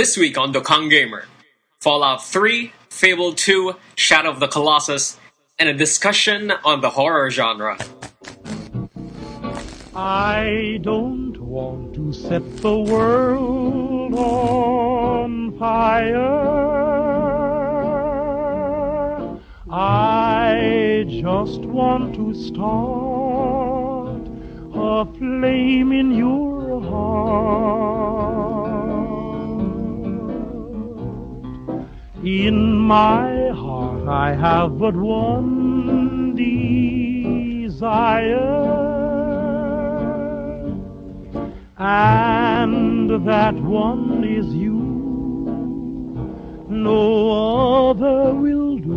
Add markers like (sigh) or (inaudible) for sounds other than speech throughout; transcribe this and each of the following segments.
This week on Dokkan Gamer, Fallout 3, Fable 2, Shadow of the Colossus, and a discussion on the horror genre. I don't want to set the world on fire. I just want to start a flame in your heart. In my heart, I have but one desire. And that one is you. No other will do.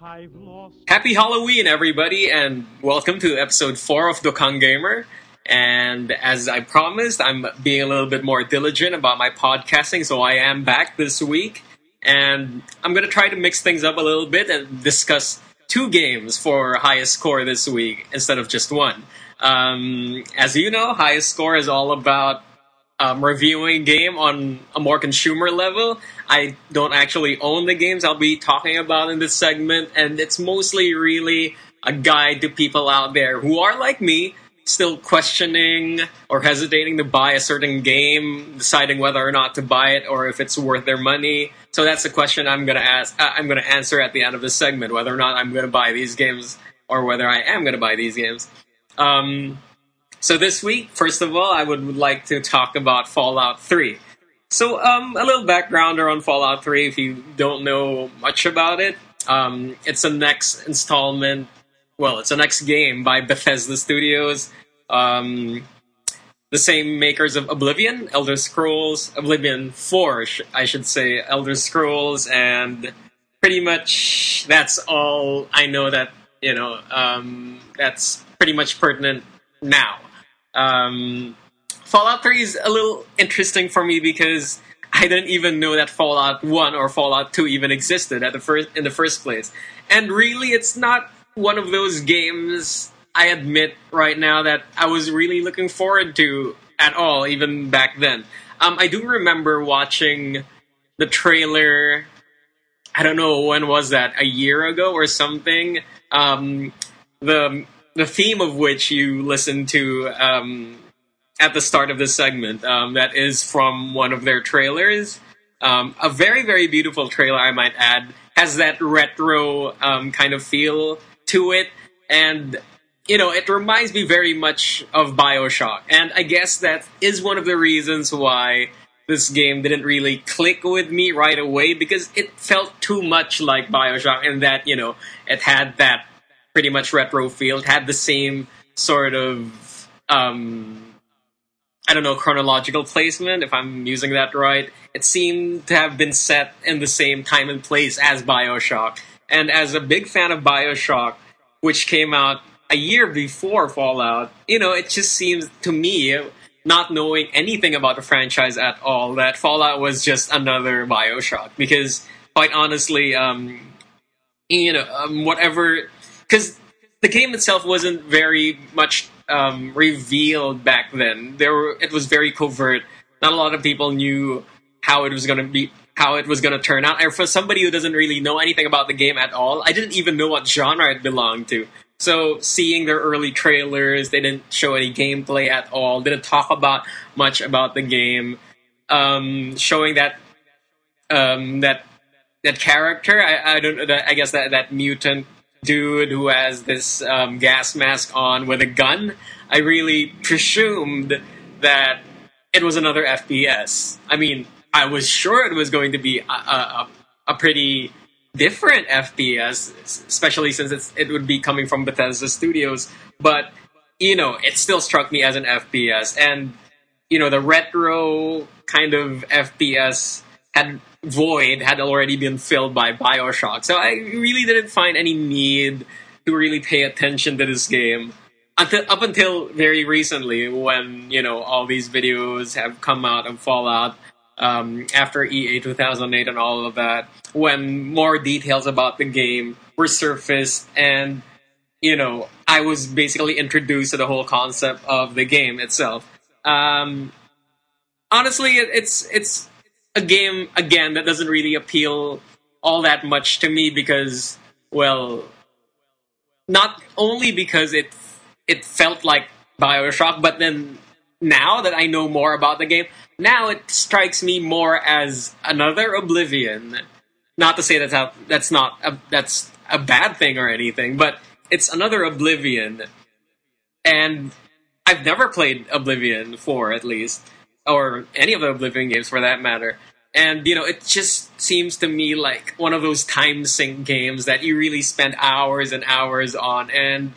I've lost. Happy Halloween, everybody, and welcome to episode 4 of Dokkan Gamer. And as I promised, I'm being a little bit more diligent about my podcasting, so I am back this week. And I'm going to try to mix things up a little bit and discuss two games for highest score this week instead of just one. Um, as you know, highest score is all about um, reviewing game on a more consumer level. I don't actually own the games I'll be talking about in this segment, and it's mostly really a guide to people out there who are like me, still questioning or hesitating to buy a certain game, deciding whether or not to buy it or if it's worth their money. So that's the question I'm gonna ask. Uh, I'm gonna answer at the end of this segment whether or not I'm gonna buy these games or whether I am gonna buy these games. Um, so this week, first of all, I would like to talk about Fallout 3. So um, a little backgrounder on Fallout 3 if you don't know much about it. Um, it's the next installment. Well, it's the next game by (laughs) Bethesda Studios. Um, the same makers of Oblivion, Elder Scrolls, Oblivion 4, sh- I should say, Elder Scrolls, and pretty much that's all I know that, you know, um, that's pretty much pertinent now. Um, Fallout 3 is a little interesting for me because I didn't even know that Fallout 1 or Fallout 2 even existed at the first in the first place. And really it's not one of those games I admit right now that I was really looking forward to at all even back then. Um, I do remember watching the trailer I don't know when was that a year ago or something. Um, the the theme of which you listened to um, at the start of this segment. Um, that is from one of their trailers. Um, a very very beautiful trailer, I might add, has that retro um, kind of feel to it, and you know it reminds me very much of Bioshock, and I guess that is one of the reasons why this game didn't really click with me right away because it felt too much like Bioshock, and that you know it had that pretty much retro feel. It had the same sort of um, I don't know chronological placement, if I'm using that right. It seemed to have been set in the same time and place as Bioshock. And as a big fan of Bioshock, which came out a year before Fallout, you know, it just seems to me, not knowing anything about the franchise at all, that Fallout was just another Bioshock. Because, quite honestly, um, you know, um, whatever because the game itself wasn't very much um, revealed back then. There were, it was very covert. Not a lot of people knew how it was going to be, how it was going to turn out. And for somebody who doesn't really know anything about the game at all, I didn't even know what genre it belonged to. So seeing their early trailers, they didn't show any gameplay at all. Didn't talk about much about the game. Um, showing that um, that that character, I, I don't. I guess that that mutant dude who has this um, gas mask on with a gun, I really presumed that it was another FPS. I mean, I was sure it was going to be a, a, a pretty different FPS, especially since it would be coming from Bethesda Studios. But, you know, it still struck me as an FPS. And, you know, the retro kind of FPS had void had already been filled by Bioshock. So I really didn't find any need to really pay attention to this game until up until very recently when you know all these videos have come out of Fallout um, after E3 2008 and all of that. When more details about the game were surfaced and you know I was basically introduced to the whole concept of the game itself. Um, honestly, it, it's it's a game again that doesn't really appeal all that much to me because, well, not only because it it felt like Bioshock, but then now that I know more about the game, now it strikes me more as another Oblivion. Not to say that's how, that's not a, that's a bad thing or anything, but it's another Oblivion, and I've never played Oblivion 4 at least, or any of the Oblivion games for that matter. And you know, it just seems to me like one of those time sink games that you really spend hours and hours on, and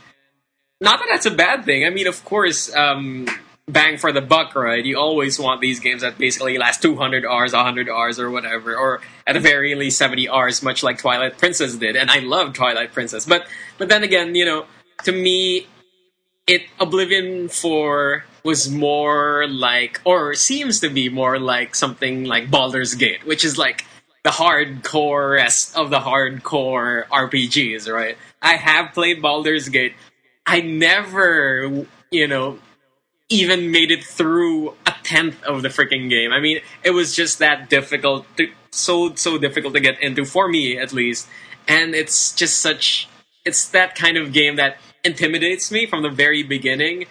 not that that's a bad thing. I mean, of course, um, bang for the buck, right? You always want these games that basically last 200 hours, 100 hours, or whatever, or at the very least 70 hours, much like Twilight Princess did. And I love Twilight Princess, but but then again, you know, to me, it Oblivion 4 was more like, or seems to be more like something like Baldur's Gate, which is like the hardcore of the hardcore RPGs, right? I have played Baldur's Gate. I never, you know, even made it through a tenth of the freaking game. I mean, it was just that difficult, to, so so difficult to get into for me at least. And it's just such, it's that kind of game that intimidates me from the very beginning.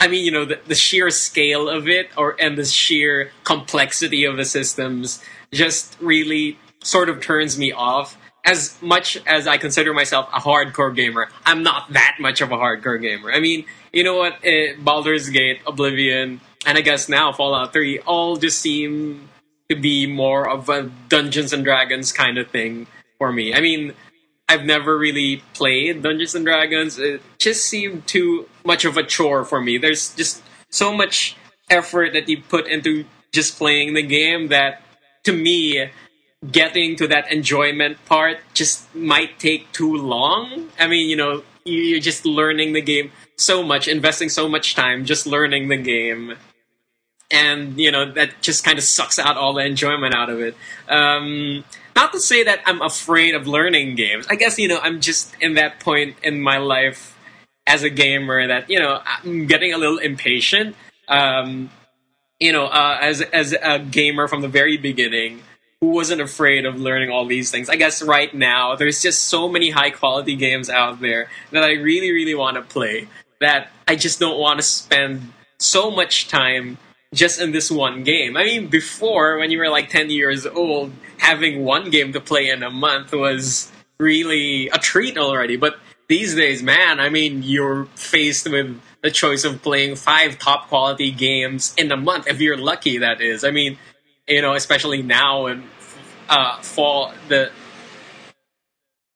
I mean, you know, the, the sheer scale of it, or and the sheer complexity of the systems, just really sort of turns me off as much as I consider myself a hardcore gamer, I'm not that much of a hardcore gamer. I mean, you know what? Uh, Baldur's Gate, Oblivion, and I guess now Fallout 3 all just seem to be more of a Dungeons and Dragons kind of thing for me. I mean, I've never really played Dungeons and Dragons. It just seemed too much of a chore for me. There's just so much effort that you put into just playing the game that to me getting to that enjoyment part just might take too long. I mean, you know, you're just learning the game so much, investing so much time just learning the game. And, you know, that just kind of sucks out all the enjoyment out of it. Um, not to say that I'm afraid of learning games. I guess, you know, I'm just in that point in my life as a gamer that, you know, I'm getting a little impatient. Um, you know, uh, as, as a gamer from the very beginning, who wasn't afraid of learning all these things. I guess right now there's just so many high quality games out there that I really, really want to play that I just don't want to spend so much time just in this one game. I mean, before when you were like 10 years old, having one game to play in a month was really a treat already. But these days, man, I mean, you're faced with the choice of playing five top quality games in a month, if you're lucky, that is. I mean, you know, especially now and uh, fall the.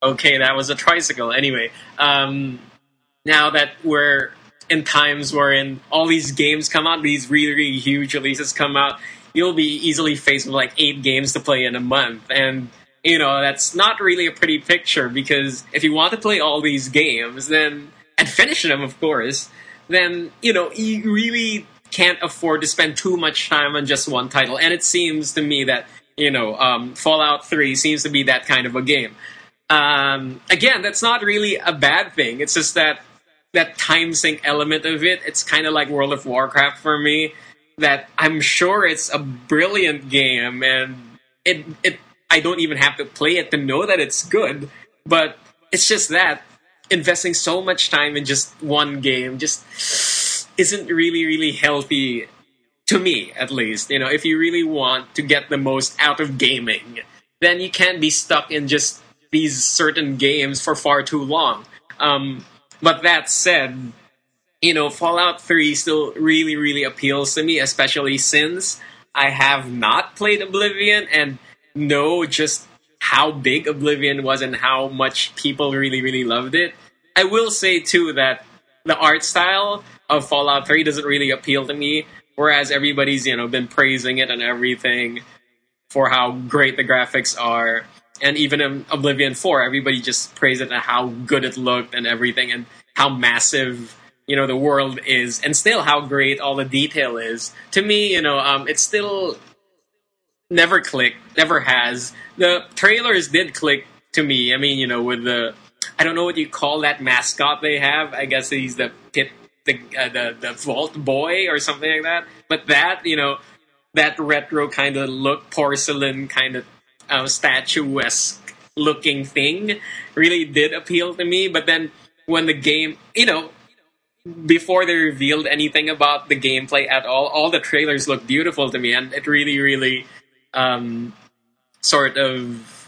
Okay, that was a tricycle. Anyway, um, now that we're in times wherein all these games come out, these really, really huge releases come out, you'll be easily faced with like eight games to play in a month, and you know that's not really a pretty picture because if you want to play all these games, then and finish them, of course, then you know you really can't afford to spend too much time on just one title. And it seems to me that you know um, Fallout Three seems to be that kind of a game. Um, again, that's not really a bad thing. It's just that that time sink element of it. It's kind of like World of Warcraft for me. That I'm sure it's a brilliant game, and it it I don't even have to play it to know that it's good. But it's just that investing so much time in just one game just isn't really, really healthy to me, at least. You know, if you really want to get the most out of gaming, then you can't be stuck in just these certain games for far too long. Um, but that said, you know, Fallout 3 still really, really appeals to me, especially since I have not played Oblivion and know just how big Oblivion was and how much people really, really loved it. I will say, too, that the art style of Fallout 3 doesn't really appeal to me, whereas everybody's, you know, been praising it and everything for how great the graphics are. And even in Oblivion 4, everybody just praised it and how good it looked and everything and how massive, you know, the world is and still how great all the detail is. To me, you know, um, it's still never clicked, never has. The trailers did click to me. I mean, you know, with the I don't know what you call that mascot they have. I guess he's the pit the uh, the the vault boy or something like that. But that you know that retro kind of look, porcelain kind of uh, statuesque looking thing really did appeal to me. But then when the game, you know, before they revealed anything about the gameplay at all, all the trailers looked beautiful to me, and it really, really um, sort of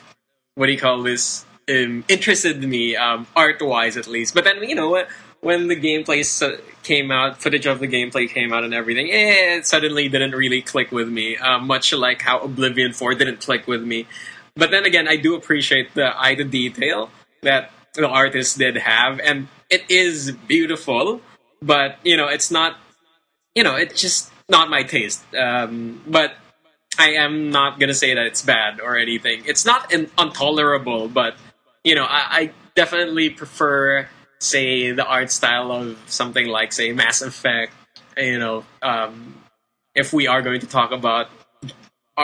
what do you call this? Um, interested me um, art wise at least. But then you know when the gameplay came out, footage of the gameplay came out and everything, eh, it suddenly didn't really click with me. Uh, much like how Oblivion Four didn't click with me. But then again, I do appreciate the eye to detail that the artist did have, and it is beautiful. But you know, it's not. You know, it's just not my taste. Um, but I am not gonna say that it's bad or anything. It's not in, intolerable, but you know, I, I definitely prefer, say, the art style of something like, say, Mass Effect. You know, um, if we are going to talk about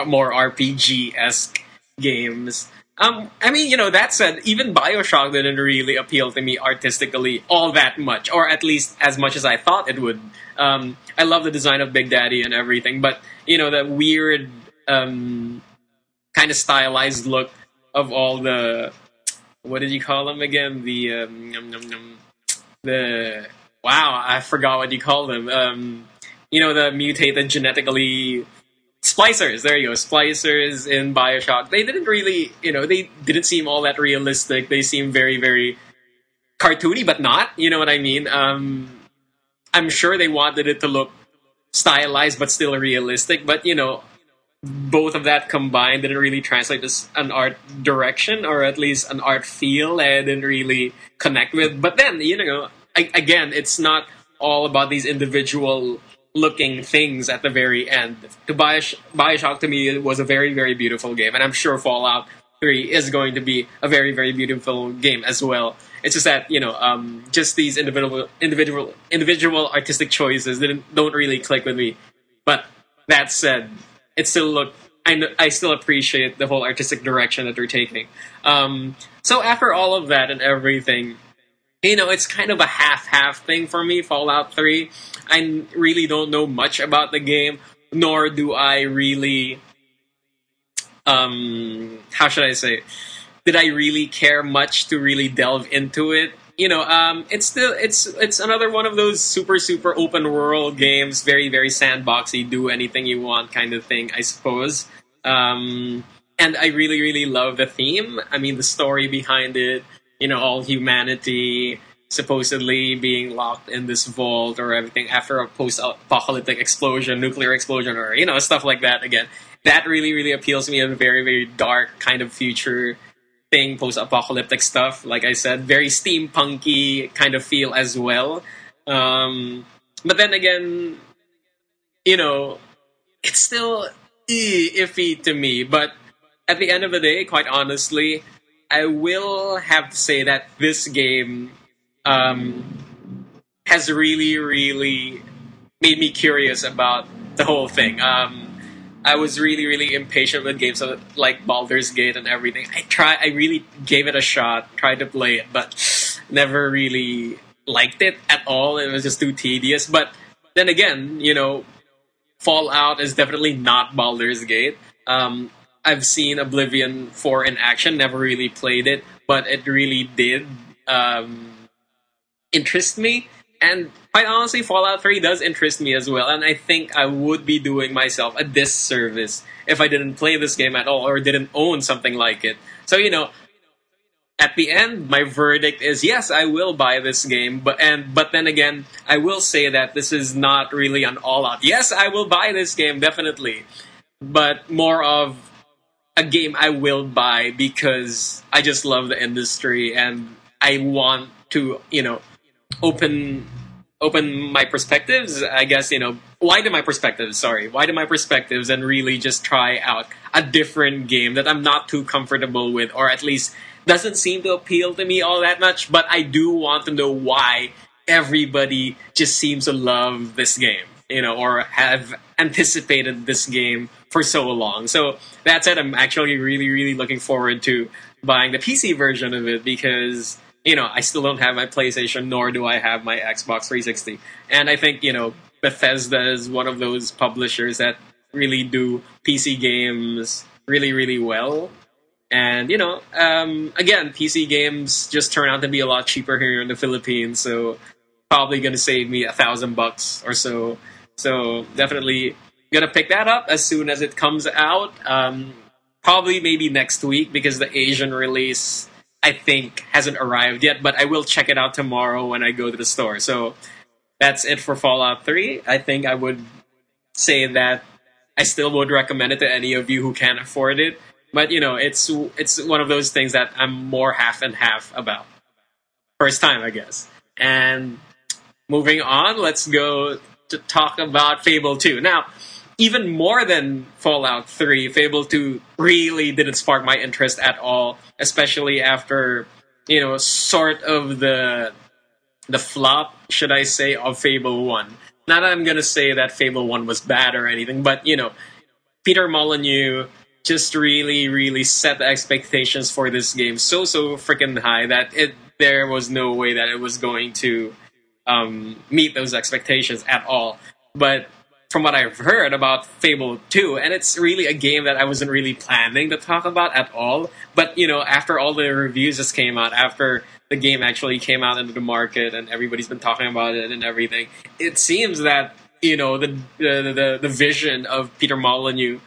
more RPG esque games. Um, I mean, you know, that said, even Bioshock didn't really appeal to me artistically all that much, or at least as much as I thought it would. Um, I love the design of Big Daddy and everything, but you know, that weird, um, kind of stylized look of all the what did you call them again? The um, the wow, I forgot what you call them. Um, you know, the mutated genetically splicers. There you go, splicers in Bioshock. They didn't really, you know, they didn't seem all that realistic. They seem very, very cartoony, but not. You know what I mean? Um, I'm sure they wanted it to look stylized, but still realistic. But you know, both of that combined didn't really translate as an art direction or at least an art feel I didn't really connect with. But then, you know, I, again, it's not all about these individual looking things at the very end. To Bioshock, Bioshock to me was a very, very beautiful game, and I'm sure Fallout 3 is going to be a very, very beautiful game as well. It's just that, you know, um, just these individual, individual, individual artistic choices didn't, don't really click with me. But that said, it still look I, I still appreciate the whole artistic direction that they're taking. Um, so after all of that and everything, you know, it's kind of a half-half thing for me. Fallout Three, I really don't know much about the game, nor do I really. Um, how should I say? Did I really care much to really delve into it? You know, um, it's still it's it's another one of those super super open world games, very very sandboxy, do anything you want kind of thing, I suppose. Um, and I really really love the theme. I mean, the story behind it. You know, all humanity supposedly being locked in this vault or everything after a post-apocalyptic explosion, nuclear explosion, or you know stuff like that. Again, that really really appeals to me a very very dark kind of future thing, post-apocalyptic stuff. Like I said, very steampunky kind of feel as well. Um, but then again, you know, it's still iffy to me. But at the end of the day, quite honestly, I will have to say that this game um, has really, really made me curious about the whole thing. Um, I was really, really impatient with games like Baldur's Gate and everything. I try, I really gave it a shot, tried to play it, but never really liked it at all. It was just too tedious. But then again, you know, Fallout is definitely not Baldur's Gate. Um, I've seen Oblivion 4 in action, never really played it, but it really did um, interest me. And quite honestly, Fallout 3 does interest me as well, and I think I would be doing myself a disservice if I didn't play this game at all or didn't own something like it. So, you know, at the end, my verdict is yes, I will buy this game, but and but then again, I will say that this is not really an all out. Yes, I will buy this game definitely, but more of a game I will buy because I just love the industry and I want to, you know, open open my perspectives. I guess you know widen my perspectives. Sorry, widen my perspectives and really just try out a different game that I'm not too comfortable with, or at least doesn't seem to appeal to me all that much. But I do want to know why everybody just seems to love this game, you know, or have anticipated this game for so long. So that said, I'm actually really, really looking forward to buying the PC version of it because you know, I still don't have my PlayStation, nor do I have my Xbox 360. And I think, you know, Bethesda is one of those publishers that really do PC games really, really well. And, you know, um, again, PC games just turn out to be a lot cheaper here in the Philippines, so probably going to save me a thousand bucks or so. So definitely going to pick that up as soon as it comes out. Um, probably maybe next week because the Asian release I think hasn't arrived yet, but I will check it out tomorrow when I go to the store. So that's it for Fallout 3. I think I would say that I still would recommend it to any of you who can afford it. But you know, it's it's one of those things that I'm more half and half about. First time, I guess. And moving on, let's go to talk about Fable 2. Now, even more than Fallout 3, Fable 2 really didn't spark my interest at all, especially after, you know, sort of the the flop, should I say, of Fable 1. Not that I'm going to say that Fable 1 was bad or anything, but, you know, Peter Molyneux just really, really set the expectations for this game so, so freaking high that it there was no way that it was going to um, meet those expectations at all. But from what I've heard about Fable 2, and it's really a game that I wasn't really planning to talk about at all. But, you know, after all the reviews just came out, after the game actually came out into the market and everybody's been talking about it and everything, it seems that, you know, the, the, the, the vision of Peter Molyneux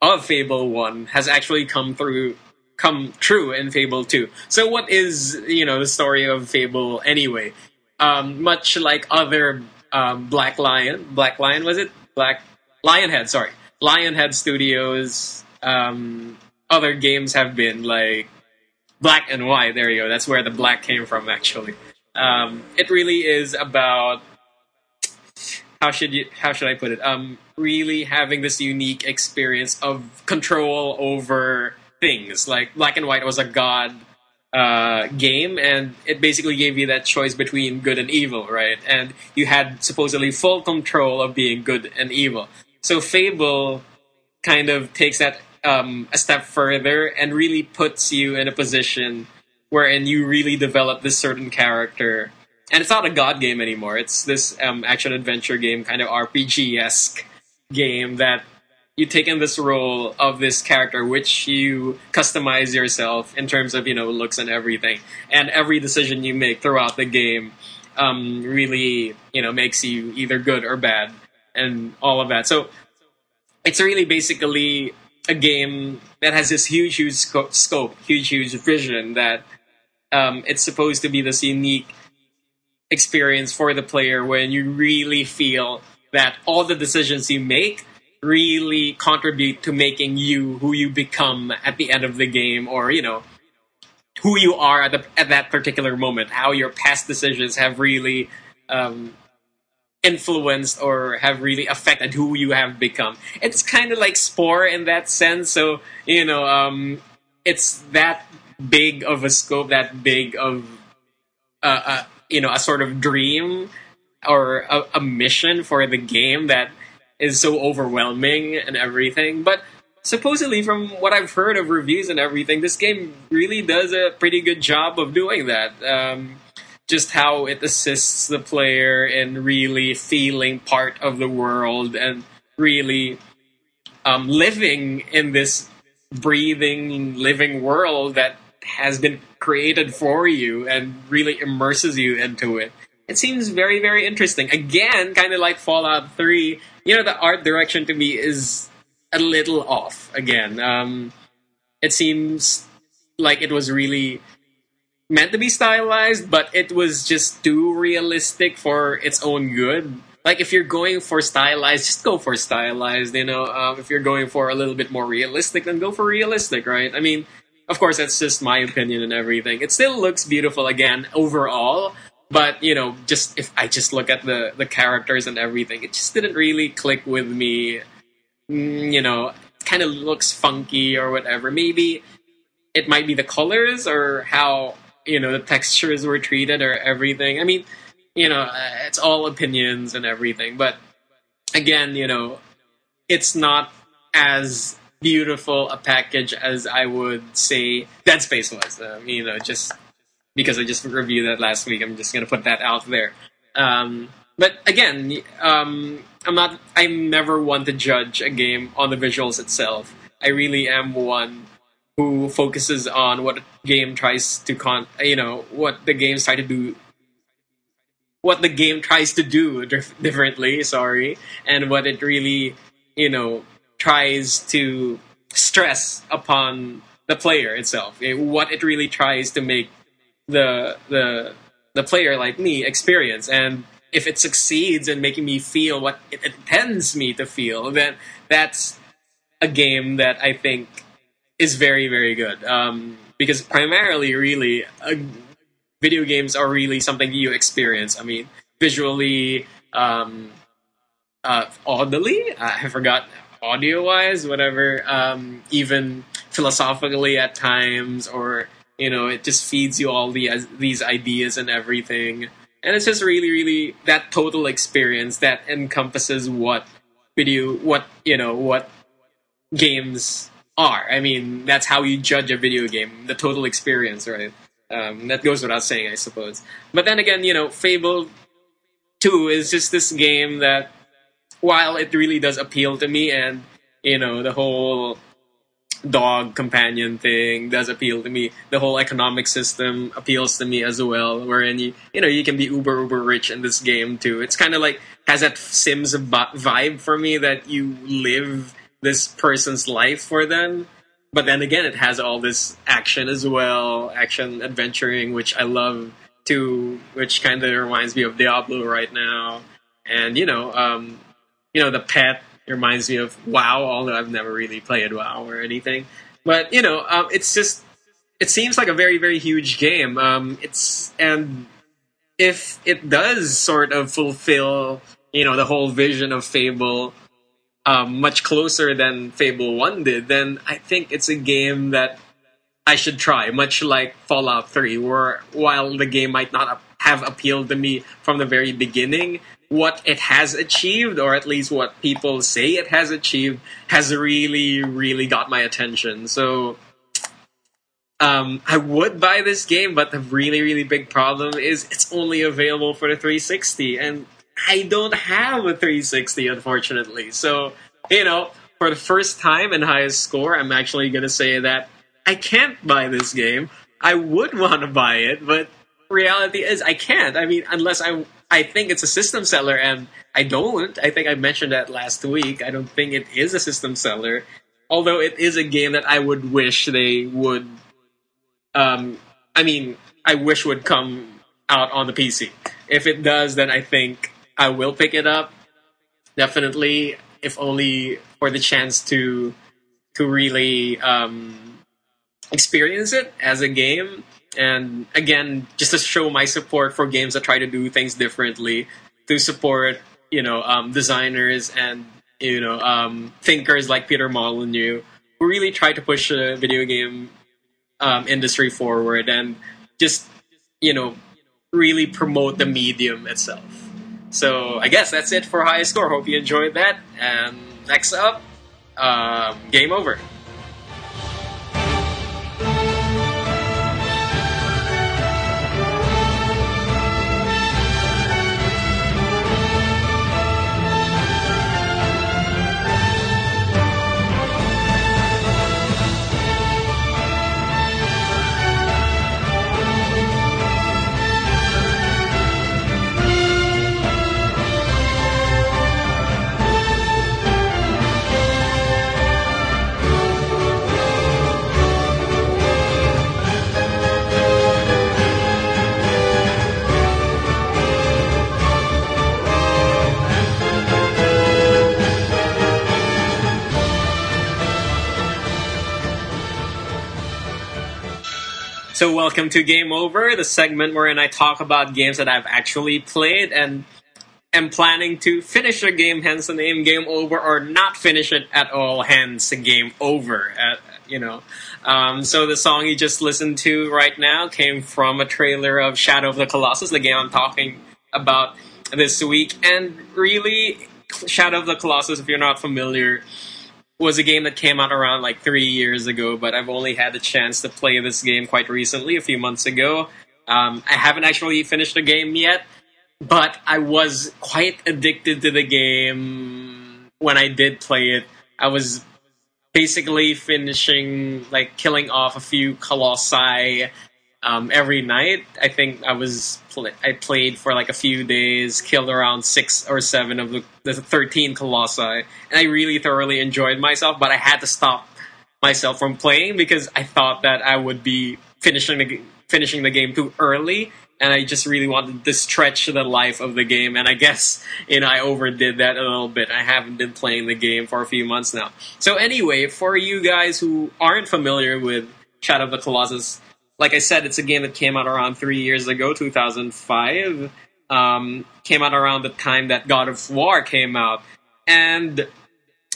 of Fable 1 has actually come through come true in Fable 2. So what is, you know, the story of Fable anyway? Um, much like other um, Black Lion, Black Lion was it? Black Lionhead, sorry, Lionhead Studios. Um, other games have been like Black and White. There you go. That's where the black came from, actually. Um, it really is about how should you how should I put it? Um, really having this unique experience of control over things. Like Black and White was a god uh, game, and it basically gave you that choice between good and evil, right? And you had supposedly full control of being good and evil. So Fable kind of takes that um, a step further and really puts you in a position wherein you really develop this certain character. And it's not a god game anymore. It's this um, action adventure game, kind of RPG esque game that you take in this role of this character, which you customize yourself in terms of you know looks and everything, and every decision you make throughout the game um, really you know makes you either good or bad, and all of that. So it's really basically a game that has this huge, huge scope, scope huge, huge vision that um, it's supposed to be this unique experience for the player when you really feel that all the decisions you make really contribute to making you who you become at the end of the game or you know who you are at, the, at that particular moment. How your past decisions have really um, influenced or have really affected who you have become. It's kind of like spore in that sense. So you know um, it's that big of a scope that big of uh, uh, you know a sort of dream or a, a mission for the game that is so overwhelming and everything. But supposedly, from what I've heard of reviews and everything, this game really does a pretty good job of doing that. Um, just how it assists the player in really feeling part of the world and really um, living in this breathing, living world that has been created for you and really immerses you into it. It seems very, very interesting. Again, kind of like Fallout 3, you know, the art direction to me is a little off again. Um, it seems like it was really meant to be stylized, but it was just too realistic for its own good. Like if you're going for stylized, just go for stylized. You know, um, if you're going for a little bit more realistic, then go for realistic, right? I mean, of course, that's just my opinion and everything. It still looks beautiful again overall, but you know, just if I just look at the the characters and everything, it just didn't really click with me. Mm, you know, kind of looks funky or whatever. Maybe it might be the colors or how you know the textures were treated or everything. I mean, you know, uh, it's all opinions and everything. But again, you know, it's not as beautiful a package as I would say Dead Space was. Um, you know, just because I just reviewed that last week. I'm just gonna put that out there. Um, but again, um, I'm not. I'm never one to judge a game on the visuals itself. I really am one who focuses on what a game tries to con. You know what the games try to do. What the game tries to do (laughs) dif- differently, sorry, and what it really, you know, tries to stress upon the player itself. It, what it really tries to make the the the player like me experience. And if it succeeds in making me feel what it intends me to feel then that's a game that i think is very very good. Um, because primarily really uh, video games are really something you experience. I mean visually um, uh, audibly i forgot audio wise whatever um, even philosophically at times or you know it just feeds you all the these ideas and everything. And it's just really really that total experience that encompasses what video what you know what games are. I mean that's how you judge a video game the total experience right? Um, that goes without saying i suppose. But then again you know fable 2 is just this game that while it really does appeal to me and you know the whole dog companion thing does appeal to me. The whole economic system appeals to me as well, wherein you you know you can be uber uber rich in this game too. It's kind of like has that Sims vibe for me that you live this person's life for them. But then again, it has all this action as well, action adventuring, which I love too, which kind of reminds me of Diablo right now. And you know, um, you know the pet it reminds me of WoW, although I've never really played WoW or anything. But you know, um, it's just it seems like a very very huge game. Um, it's and if it does sort of fulfill you know the whole vision of Fable um, much closer than Fable One did, then I think it's a game that I should try. Much like Fallout Three, where while the game might not have appealed to me from the very beginning, what it has achieved, or at least what people say it has achieved, has really, really got my attention. So, um, I would buy this game, but the really, really big problem is it's only available for the 360, and I don't have a 360, unfortunately. So, you know, for the first time in highest score, I'm actually going to say that I can't buy this game. I would want to buy it, but reality is I can't. I mean, unless I I think it's a system seller, and I don't. I think I mentioned that last week. I don't think it is a system seller, although it is a game that I would wish they would. Um, I mean, I wish would come out on the PC. If it does, then I think I will pick it up. Definitely, if only for the chance to to really um, experience it as a game and again, just to show my support for games that try to do things differently, to support you know um, designers and you know um, thinkers like Peter Molyneux who really try to push the video game um, industry forward and just you know really promote the medium itself. So I guess that's it for high score. Hope you enjoyed that. And next up, um, game over. So, welcome to Game Over, the segment wherein I talk about games that I've actually played and am planning to finish a game, hence the name Game Over, or not finish it at all, hence Game Over. At, you know, um, so the song you just listened to right now came from a trailer of Shadow of the Colossus, the game I'm talking about this week, and really, Shadow of the Colossus, if you're not familiar was a game that came out around like three years ago, but I've only had the chance to play this game quite recently, a few months ago. Um, I haven't actually finished the game yet, but I was quite addicted to the game when I did play it. I was basically finishing, like, killing off a few colossi um, every night. I think I was pl- I played for like a few days, killed around six or seven of the, the thirteen colossi, and I really thoroughly enjoyed myself. But I had to stop myself from playing because I thought that I would be finishing the finishing the game too early, and I just really wanted to stretch the life of the game. And I guess you know I overdid that a little bit. I haven't been playing the game for a few months now. So anyway, for you guys who aren't familiar with Shadow of the Colossus, like I said, it's a game that came out around three years ago, 2005. Um, came out around the time that God of War came out, and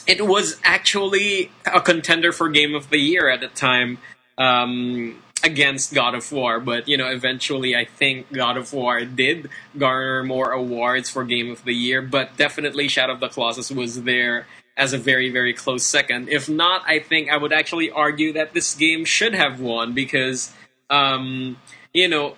it was actually a contender for Game of the Year at the time. Um, against God of War, but you know, eventually I think God of War did garner more awards for Game of the Year, but definitely Shadow of the Colossus was there as a very, very close second. If not, I think I would actually argue that this game should have won because, um, you know,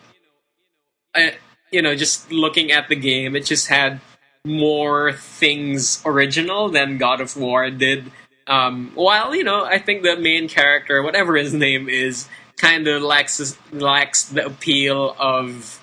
I, you know, just looking at the game, it just had more things original than God of War did. Um, while you know, I think the main character, whatever his name is, kind of lacks lacks the appeal of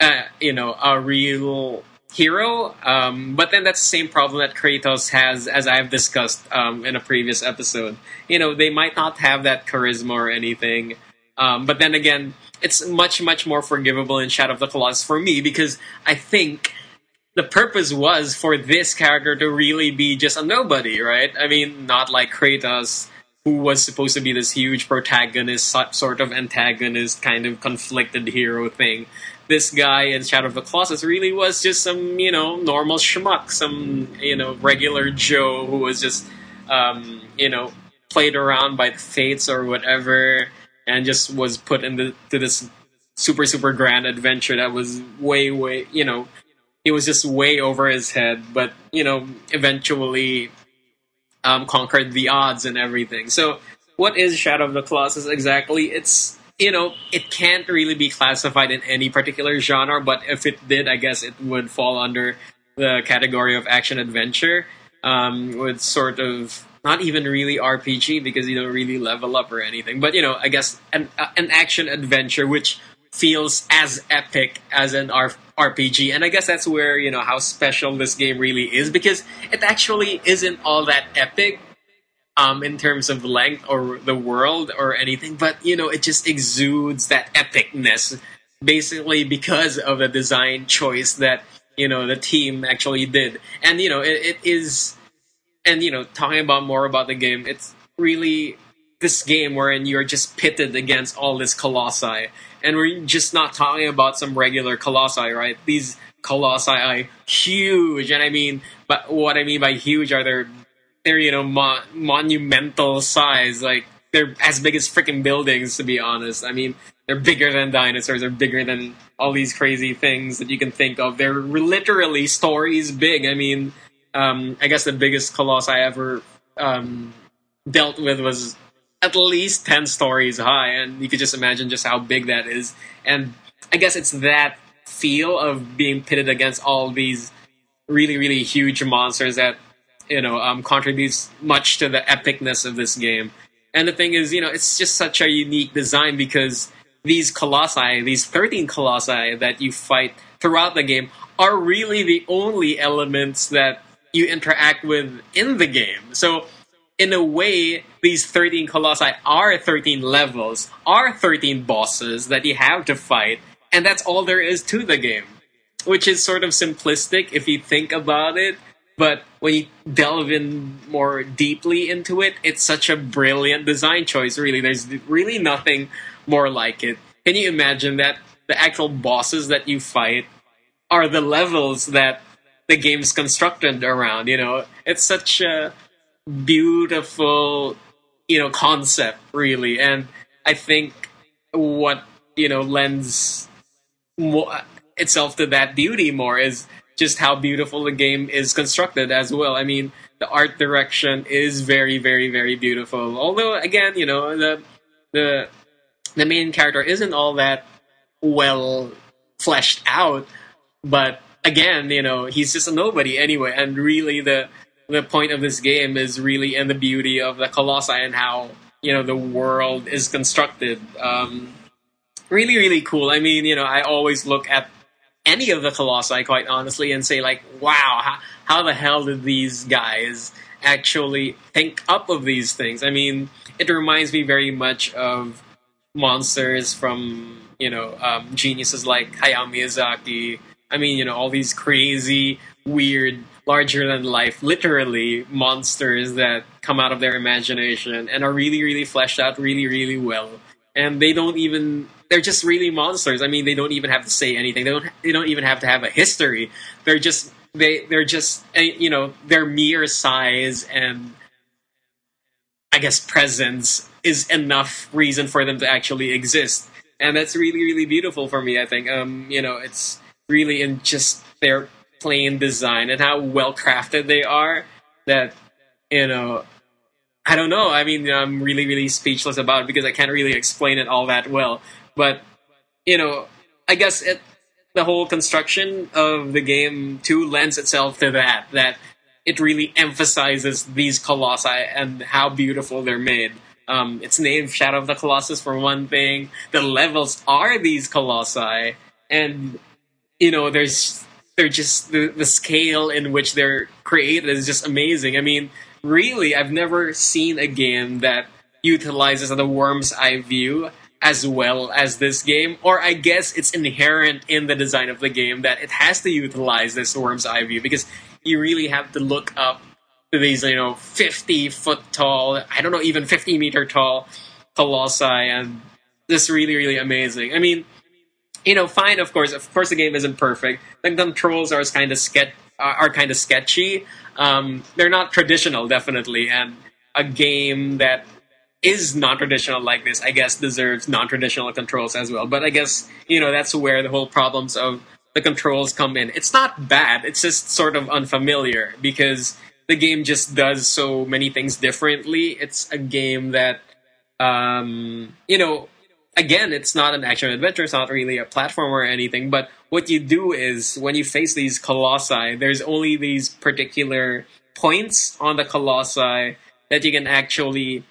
uh, you know a real hero. Um, but then that's the same problem that Kratos has, as I've discussed um, in a previous episode. You know, they might not have that charisma or anything. Um, but then again, it's much, much more forgivable in Shadow of the Colossus for me because I think the purpose was for this character to really be just a nobody, right? I mean, not like Kratos, who was supposed to be this huge protagonist, sort of antagonist, kind of conflicted hero thing. This guy in Shadow of the Colossus really was just some, you know, normal schmuck, some, you know, regular Joe who was just, um, you know, played around by the fates or whatever, and just was put into this super, super grand adventure that was way, way, you know, he was just way over his head, but, you know, eventually um, conquered the odds and everything. So, what is Shadow of the Colossus exactly? It's you know, it can't really be classified in any particular genre, but if it did, I guess it would fall under the category of action adventure, um, with sort of not even really RPG because you don't really level up or anything, but you know, I guess an uh, an action adventure which feels as epic as an R- RPG, and I guess that's where you know how special this game really is because it actually isn't all that epic um, in terms of length or the world or anything, but you know, it just exudes that epicness, basically because of the design choice that you know the team actually did, and you know, it, it is, and you know, talking about more about the game, it's really this game wherein you're just pitted against all this colossi, and we're just not talking about some regular colossi, right? These colossi are huge, and I mean, but what I mean by huge are they're they're you know mo- monumental size, like they're as big as freaking buildings. To be honest, I mean they're bigger than dinosaurs. They're bigger than all these crazy things that you can think of. They're literally stories big. I mean, um, I guess the biggest colossi I ever um, dealt with was at least 10 stories high and you could just imagine just how big that is and i guess it's that feel of being pitted against all these really really huge monsters that you know um, contributes much to the epicness of this game and the thing is you know it's just such a unique design because these colossi these 13 colossi that you fight throughout the game are really the only elements that you interact with in the game so in a way, these 13 colossi are 13 levels, are 13 bosses that you have to fight, and that's all there is to the game. Which is sort of simplistic if you think about it, but when you delve in more deeply into it, it's such a brilliant design choice, really. There's really nothing more like it. Can you imagine that the actual bosses that you fight are the levels that the game's constructed around, you know? It's such a beautiful, you know, concept really, and I think what you know lends more, itself to that beauty more is just how beautiful the game is constructed as well. I mean, the art direction is very, very, very beautiful. Although, again, you know, the the the main character isn't all that well fleshed out. But again, you know, he's just a nobody anyway. And really, the the point of this game is really in the beauty of the colossi and how you know the world is constructed. Um, really, really cool. I mean, you know, I always look at any of the colossi, quite honestly, and say like, wow, how, how the hell did these guys actually think up of these things? I mean, it reminds me very much of monsters from you know um, geniuses like Hayao Miyazaki. I mean, you know, all these crazy, weird, larger than life, literally monsters that come out of their imagination and are really, really fleshed out really, really well. And they don't even they're just really monsters. I mean, they don't even have to say anything. They don't they don't even have to have a history. They're just they they're just eh, you know their mere size and I guess presence is enough reason for them to actually exist, and that's really really beautiful for me. I think um you know it's really in just their plain design and how well crafted they are that you know I don't know. I mean, I'm really, really speechless about it because I can't really explain it all that well. But you know, I guess it, the whole construction of the game too lends itself to that. That it really emphasizes these colossi and how beautiful they're made. Um, it's named Shadow of the Colossus for one thing. The levels are these colossi, and you know, there's they're just the, the scale in which they're created is just amazing. I mean, really, I've never seen a game that utilizes the worm's eye view as well as this game, or I guess it's inherent in the design of the game that it has to utilize this worm's eye view because you really have to look up these, you know, 50 foot tall, I don't know, even 50 meter tall colossi, and this really, really amazing. I mean, you know, fine, of course, of course the game isn't perfect. The controls are kind of sketch, are kind of sketchy. Um, they're not traditional, definitely, and a game that is non-traditional like this, I guess deserves non-traditional controls as well. But I guess you know that's where the whole problems of the controls come in. It's not bad. It's just sort of unfamiliar because the game just does so many things differently. It's a game that um, you know. Again, it's not an action adventure. It's not really a platformer or anything. But what you do is when you face these colossi, there's only these particular points on the colossi that you can actually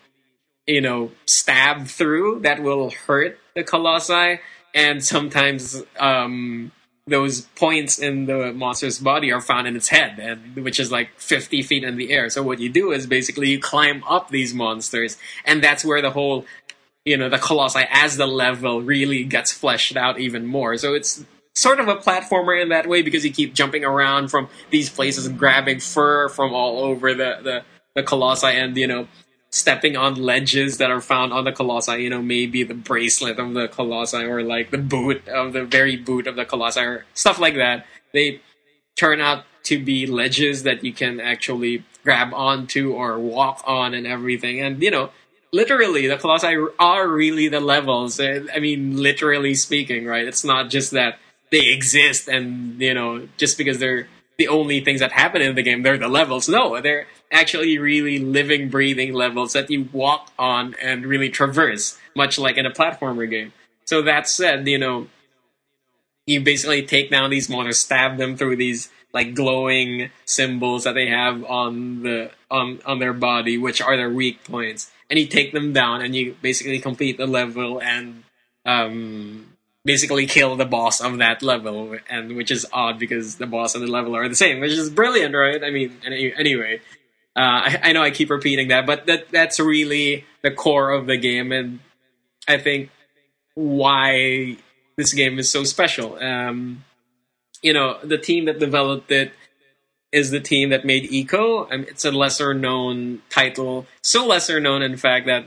you know, stab through that will hurt the colossi, and sometimes um, those points in the monster's body are found in its head, and which is like 50 feet in the air. So what you do is basically you climb up these monsters, and that's where the whole, you know, the colossi as the level really gets fleshed out even more. So it's sort of a platformer in that way because you keep jumping around from these places and grabbing fur from all over the, the, the colossi and, you know, stepping on ledges that are found on the colossi. You know, maybe the bracelet of the colossi or like the boot of the very boot of the colossi or stuff like that. They turn out to be ledges that you can actually grab onto or walk on and everything. And you know, literally, the colossi are really the levels. Eh, I mean, literally speaking, right? It's not just that they exist and you know just because they're the only things that happen in the game they're the levels no they're actually really living, breathing levels that you walk on and really traverse, much like in a platformer game. So that said, you know, you basically take down these monsters, stab them through these like glowing symbols that they have on the on on their body, which are their weak points, and you take them down, and you basically complete the level and um, basically kill the boss of that level, and which is odd because the boss and the level are the same, which is brilliant, right? I mean, anyway, uh, I, I, know I keep repeating that, but that that's really the core of the game, and I think why this game is so special. Um, you know, the team that developed it is the team that made Ico. It's a lesser known title, so lesser known, in fact, that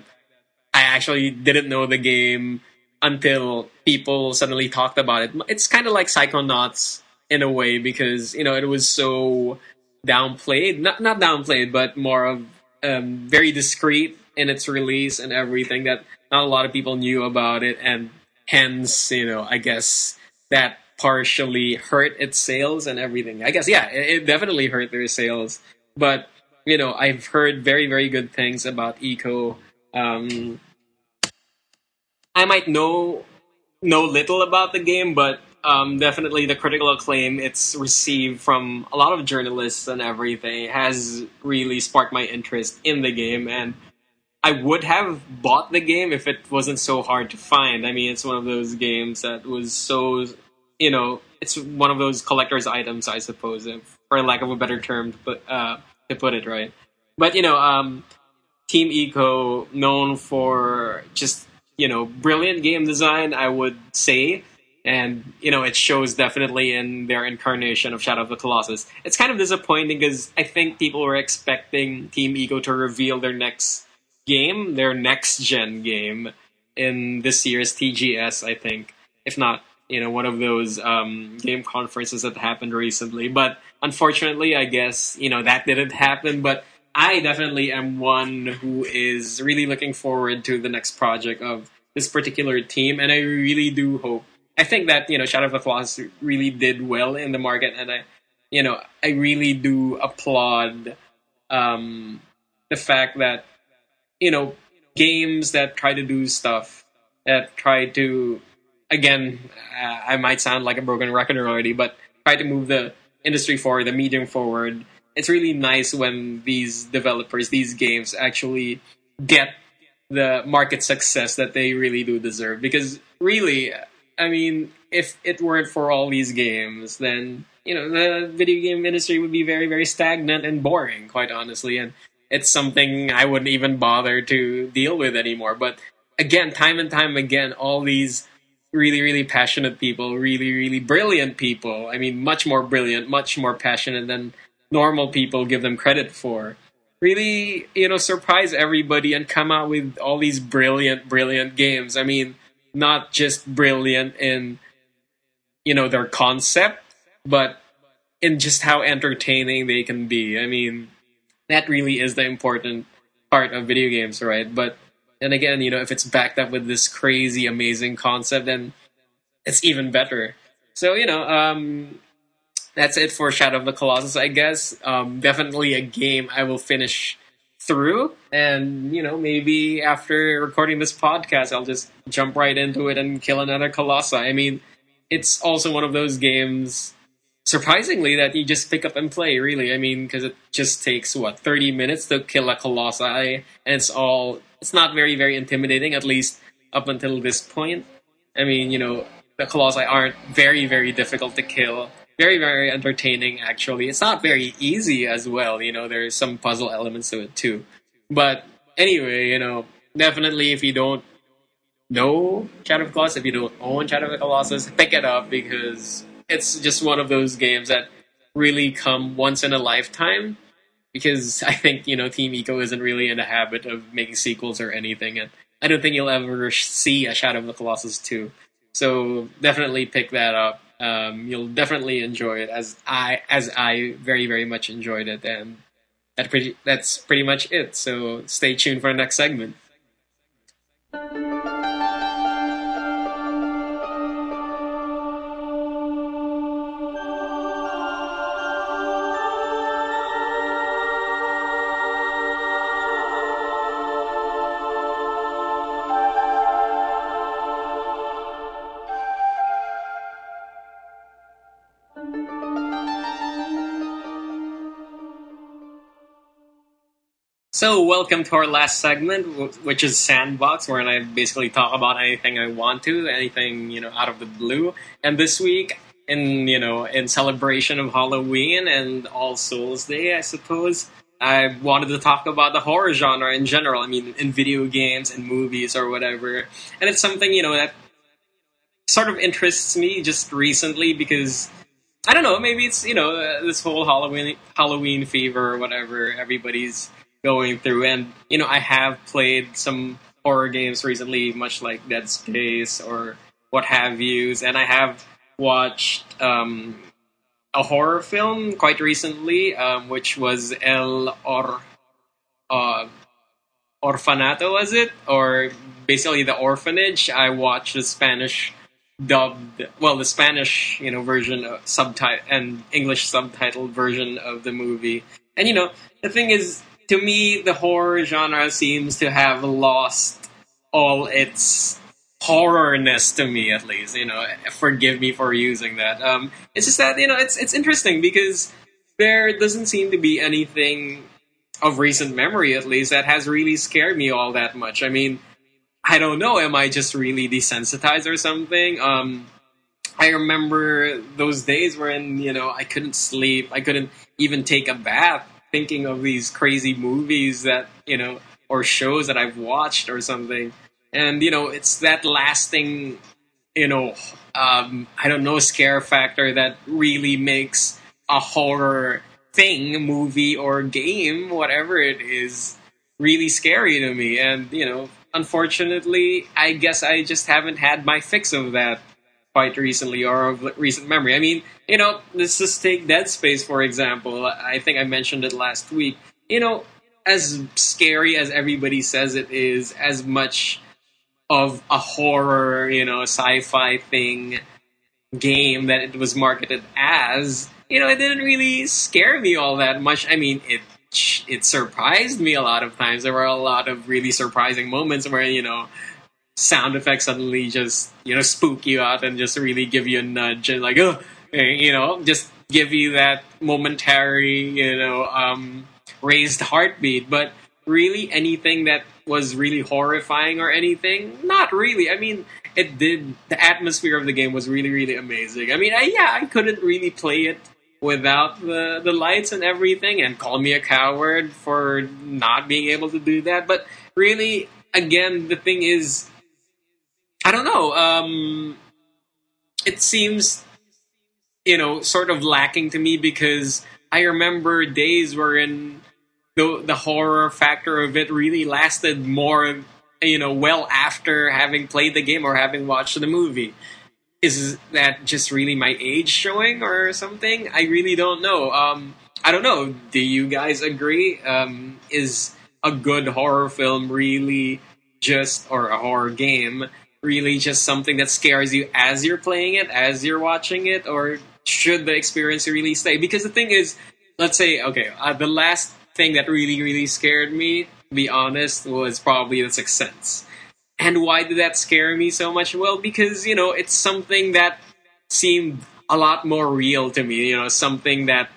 I actually didn't know the game until people suddenly talked about it. It's kind of like Psychonauts in a way because you know it was so downplayed, not not downplayed, but more of um, very discreet in its release and everything. That not a lot of people knew about it, and hence, you know, I guess that partially hurt its sales and everything. I guess yeah, it, it definitely hurt their sales, but you know, I've heard very very good things about Ico. Um, I might know know little about the game, but um, definitely the critical acclaim it's received from a lot of journalists and everything has really sparked my interest in the game and I would have bought the game if it wasn't so hard to find. I mean, it's one of those games that was so, you know, it's one of those collector's items, I suppose, if, for lack of a better term put, uh, to put it right. But, you know, um, Team Ico, known for just, you know, brilliant game design, I would say and you know it shows definitely in their incarnation of Shadow of the Colossus. It's kind of disappointing because I think people were expecting Team Ico to reveal their next game, their next gen game in this year's TGS. I think, if not, you know, one of those um, game conferences that happened recently. But unfortunately, I guess you know that didn't happen. But I definitely am one who is really looking forward to the next project of this particular team, and I really do hope I think that you know Shadow of the Colossus really did well in the market, and I, you know, I really do applaud um, the fact that you know games that try to do stuff that try to again, uh, I might sound like a broken record already, but try to move the industry forward, the medium forward. It's really nice when these developers, these games, actually get the market success that they really do deserve. Because really, I mean, if it weren't for all these games, then you know the video game industry would be very, very stagnant and boring, quite honestly. And it's something I wouldn't even bother to deal with anymore. But again, time and time again, all these really, really passionate people, really, really brilliant people. I mean, much more brilliant, much more passionate than normal people give them credit for. Really, you know, surprise everybody and come out with all these brilliant, brilliant games. I mean, not just brilliant in you know their concept, but in just how entertaining they can be. I mean, that really is the important part of video games, right? But and again, you know, if it's backed up with this crazy, amazing concept, then it's even better. So you know, um, that's it for Shadow of the Colossus, I guess. Um, definitely a game I will finish through. And, you know, maybe after recording this podcast, I'll just jump right into it and kill another Colossi. I mean, it's also one of those games, surprisingly, that you just pick up and play, really. I mean, because it just takes, what, 30 minutes to kill a Colossi, and it's all, it's not very, very intimidating, at least up until this point. I mean, you know, the Colossi aren't very, very difficult to kill very very entertaining actually. It's not very easy as well you know there's some puzzle elements to it too. But anyway you know definitely if you don't know shadow of the colossus if you don't own shadow of the colossus pick it up because it's just one of those games that really come once in a lifetime because (laughs) i think you know team ico isn't really in the habit of making sequels or anything and i don't think you'll ever see a shadow of the colossus 2 so definitely pick that up um, you'll definitely enjoy it as I as I very very much enjoyed it, and that pretty that's pretty much it. So stay tuned for the next segment. So, welcome to our last segment, which is Sandbox, where I basically talk about anything I want to, anything you know out of the blue. And this week, in you know, in celebration of Halloween and All Souls Day, I suppose, I wanted to talk about the horror genre in general. I mean, in video games and movies or whatever. And it's something you know that sort of interests me just recently because I don't know, maybe it's you know uh, this whole Halloween Halloween fever or whatever. Everybody's going through. And you know, I have played some horror games recently, much like Dead Space or what have yous, and I have watched um, a horror film quite recently, um, which was El Or uh, Orfanato, was it? Or basically the orphanage. I watched the Spanish dubbed, well, the Spanish you know version subtitle and English subtitled version of the movie. And you know, the thing is, to me, the horror genre seems to have lost all its horrorness to me at least you know. Forgive me for using that. Um it's just that you know it's it's interesting because there doesn't seem to be anything of recent memory at least that has really scared me all that much. I mean i don't know am i just really desensitized or something? Um i remember those days when you know i couldn't sleep i couldn't even take a bath thinking of these crazy movies that you know or shows that i've watched or something. And you know it's that lasting you know um, i don't know scare factor that really makes a horror thing movie or game whatever it is really scary to me. And you know unfortunately i guess i just haven't had my fix of that quite recently or of recent memory i mean you know let's just take dead space for example i think i mentioned it last week you know as scary as everybody says it is as much of a horror, you know, sci-fi thing game that it was marketed as, you know, it didn't really scare me all that much. I mean, it it surprised me a lot of times. There were a lot of really surprising moments where, you know, sound effects suddenly just, you know, spook you out and just really give you a nudge and like, oh, you know, just give you that momentary, you know, um, raised heartbeat. But really anything that was really horrifying or anything? Not really. I mean, it did. The atmosphere of the game was really, really amazing. I mean, I, yeah, I couldn't really play it without the the lights and everything, and call me a coward for not being able to do that. But really, again, the thing is, I don't know. Um, it seems, you know, sort of lacking to me because I remember days wherein the the horror factor of it really lasted more, you know, well after having played the game or having watched the movie. Is that just really my age showing or something? I really don't know. Um, I don't know. Do you guys agree? Um, is a good horror film really just, or a horror game, really just something that scares you as you're playing it, as you're watching it, or should the experience really stay? Because the thing is, let's say, okay, uh, the last thing that really, really scared me, to be honest, was probably The Sixth Sense. And why did that scare me so much? Well, because, you know, it's something that seemed a lot more real to me, you know, something that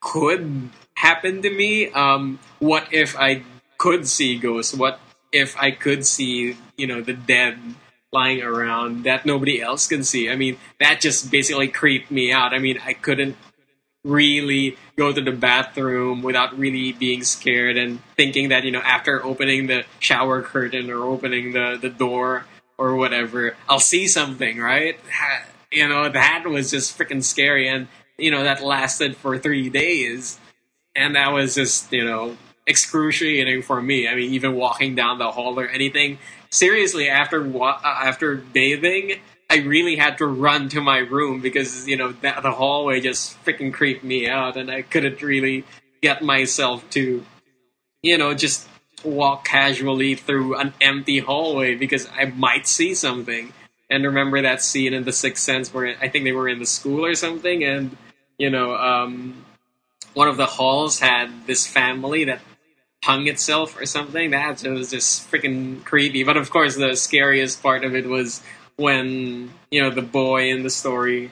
could happen to me. Um, what if I could see ghosts? What if I could see, you know, the dead lying around that nobody else can see? I mean, that just basically creeped me out. I mean, I couldn't really go to the bathroom without really being scared and thinking that you know after opening the shower curtain or opening the the door or whatever I'll see something right you know that was just freaking scary and you know that lasted for 3 days and that was just you know excruciating for me I mean even walking down the hall or anything seriously after wa- after bathing I really had to run to my room because you know that, the hallway just freaking creeped me out, and I couldn't really get myself to, you know, just walk casually through an empty hallway because I might see something. And remember that scene in The Sixth Sense where I think they were in the school or something, and you know, um, one of the halls had this family that hung itself or something. That was just freaking creepy. But of course, the scariest part of it was when you know the boy in the story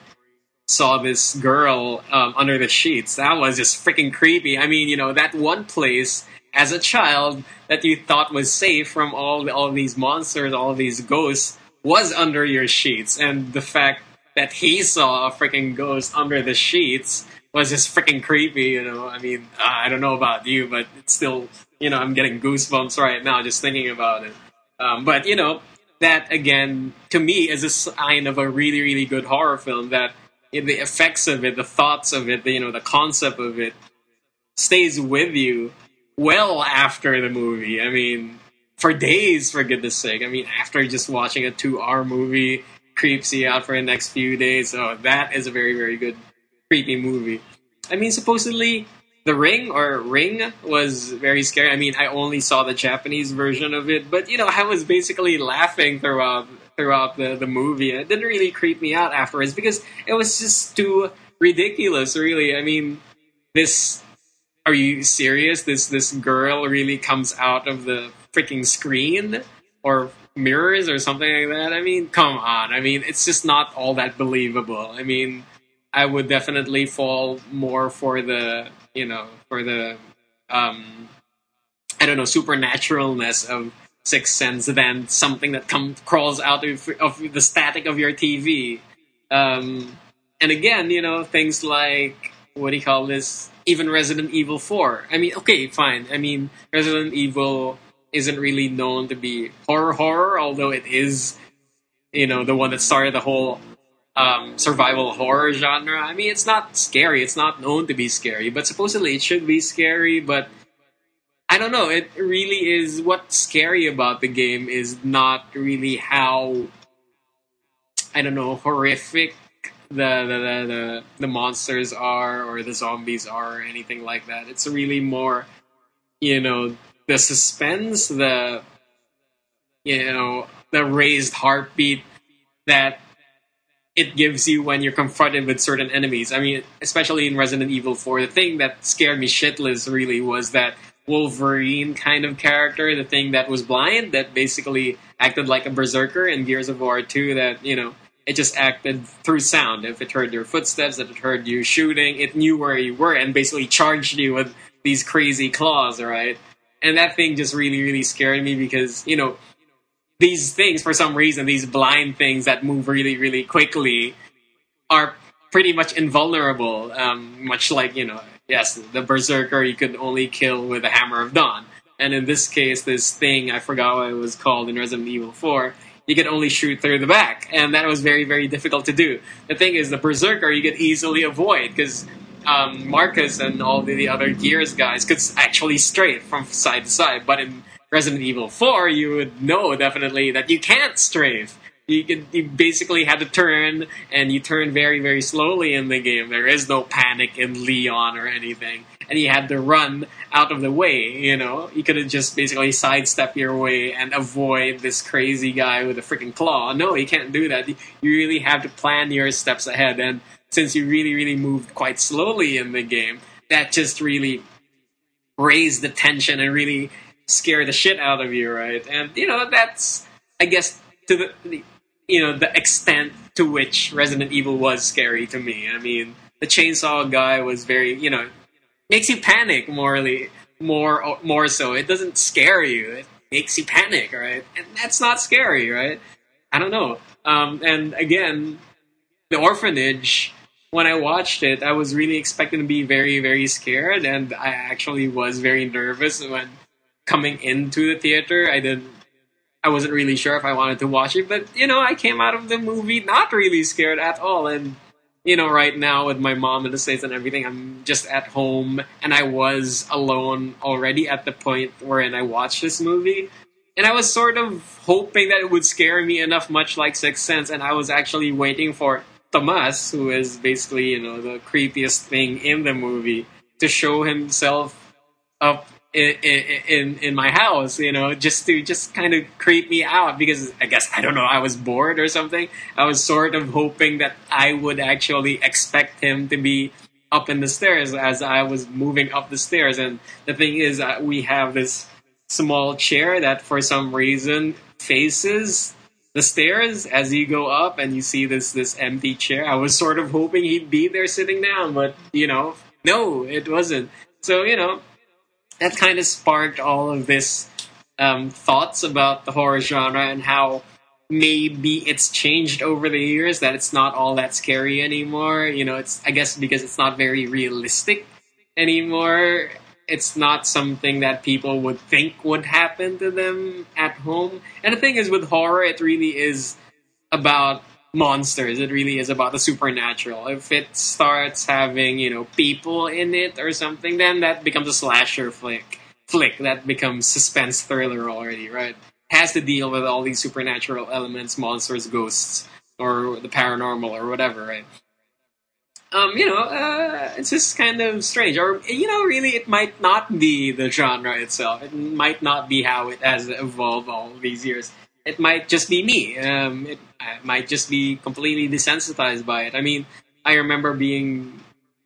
saw this girl um, under the sheets. That was just freaking creepy. I mean, you know, that one place as a child that you thought was safe from all all these monsters, all these ghosts, was under your sheets, and the fact that he saw a freaking ghost under the sheets was just freaking creepy. You know, I mean, uh, I don't know about you, but it's still, you know, I'm getting goosebumps right now just thinking about it. Um, but you know, that again to me is a sign of a really really good horror film that the effects of it the thoughts of it the, you know the concept of it stays with you well after the movie i mean for days for goodness sake i mean after just watching a two hour movie creeps you out for the next few days So that is a very very good creepy movie i mean supposedly the Ring or Ring was very scary. I mean, I only saw the Japanese version of it, but you know, I was basically laughing throughout throughout the, the movie, it didn't really creep me out afterwards because it was just too ridiculous. Really, I mean, this. Are you serious? This this girl really comes out of the freaking screen, or mirrors or something like that. I mean, come on. I mean, it's just not all that believable. I mean, I would definitely fall more for the, you know, for the, um, I don't know, supernaturalness of Sixth Sense than something that comes crawls out of, of the static of your TV. Um, and again, you know, things like what do you call this? Even Resident Evil Four. I mean, okay, fine. I mean, Resident Evil isn't really known to be horror horror, although it is, you know, the one that started the whole um, survival horror genre. I mean, it's not scary. It's not known to be scary, but supposedly it should be scary. But I don't know. It really is. What's scary about the game is not really how I don't know horrific the the, the the the monsters are or the zombies are or anything like that. It's really more, you know, the suspense, the you know, the raised heartbeat that it gives you when you're confronted with certain enemies. I mean, especially in Resident Evil 4, the thing that scared me shitless really was that Wolverine kind of character, the thing that was blind, that basically acted like a berserker in Gears of War 2, that, you know, it just acted through sound. If it heard your footsteps, if it heard you shooting, it knew where you were and basically charged you with these crazy claws, right? And that thing just really, really scared me because, you know, these things, for some reason, these blind things that move really, really quickly are pretty much invulnerable. Um, much like, you know, yes, the Berserker you could only kill with a Hammer of Dawn. And in this case, this thing, I forgot what it was called in Resident Evil 4, you could only shoot through the back. And that was very, very difficult to do. The thing is, the Berserker you could easily avoid because um, Marcus and all the, the other Gears guys could actually strafe from side to side. But in Resident Evil 4, you would know definitely that you can't strafe. You, could, you basically had to turn, and you turn very, very slowly in the game. There is no panic in Leon or anything. And you had to run out of the way, you know? You could have just basically sidestep your way and avoid this crazy guy with a freaking claw. No, you can't do that. You really have to plan your steps ahead. And since you really, really moved quite slowly in the game, that just really raised the tension and really scare the shit out of you, right? And you know that's I guess to the, the you know the extent to which Resident Evil was scary to me. I mean, the chainsaw guy was very you know makes you panic morally more more so. It doesn't scare you. It makes you panic, right? And that's not scary, right? I don't know. Um, and again, the orphanage. When I watched it, I was really expecting to be very, very scared, and I actually was very nervous when coming into the theater. I didn't. I wasn't really sure if I wanted to watch it, but you know, I came out of the movie not really scared at all. And you know, right now with my mom in the states and everything, I'm just at home, and I was alone already at the point wherein I watched this movie. And I was sort of hoping that it would scare me enough, much like Sixth Sense, and I was actually waiting for Tomas, who is basically, you know, the creepiest thing in the movie, to show himself up in, in my house, you know, just to just kind of creep me out because I guess I don't know, I was bored or something. I was sort of hoping that I would actually expect him to be up in the stairs as I was moving up the stairs. And the thing is, uh, we have this small chair that for some reason faces the stairs as you go up, and you see this this empty chair. I was sort of hoping he'd be there sitting down, but you know, no, it wasn't. So you know, that kind of sparked all of this um, thoughts about the horror genre and how maybe it's changed over the years that it's not all that scary anymore. You know, it's I guess because it's not very realistic anymore. It's not something that people would think would happen to them at home. And the thing is, with horror, it really is about monsters. It really is about the supernatural. If it starts having, you know, people in it or something, then that becomes a slasher flick. Flick that becomes suspense thriller already, right? Has to deal with all these supernatural elements, monsters, ghosts, or the paranormal or whatever, right? Um, you know, uh, it's just kind of strange. Or, you know, really, it might not be the genre itself. It might not be how it has evolved all these years it might just be me. Um, it, I might just be completely desensitized by it. I mean, I remember being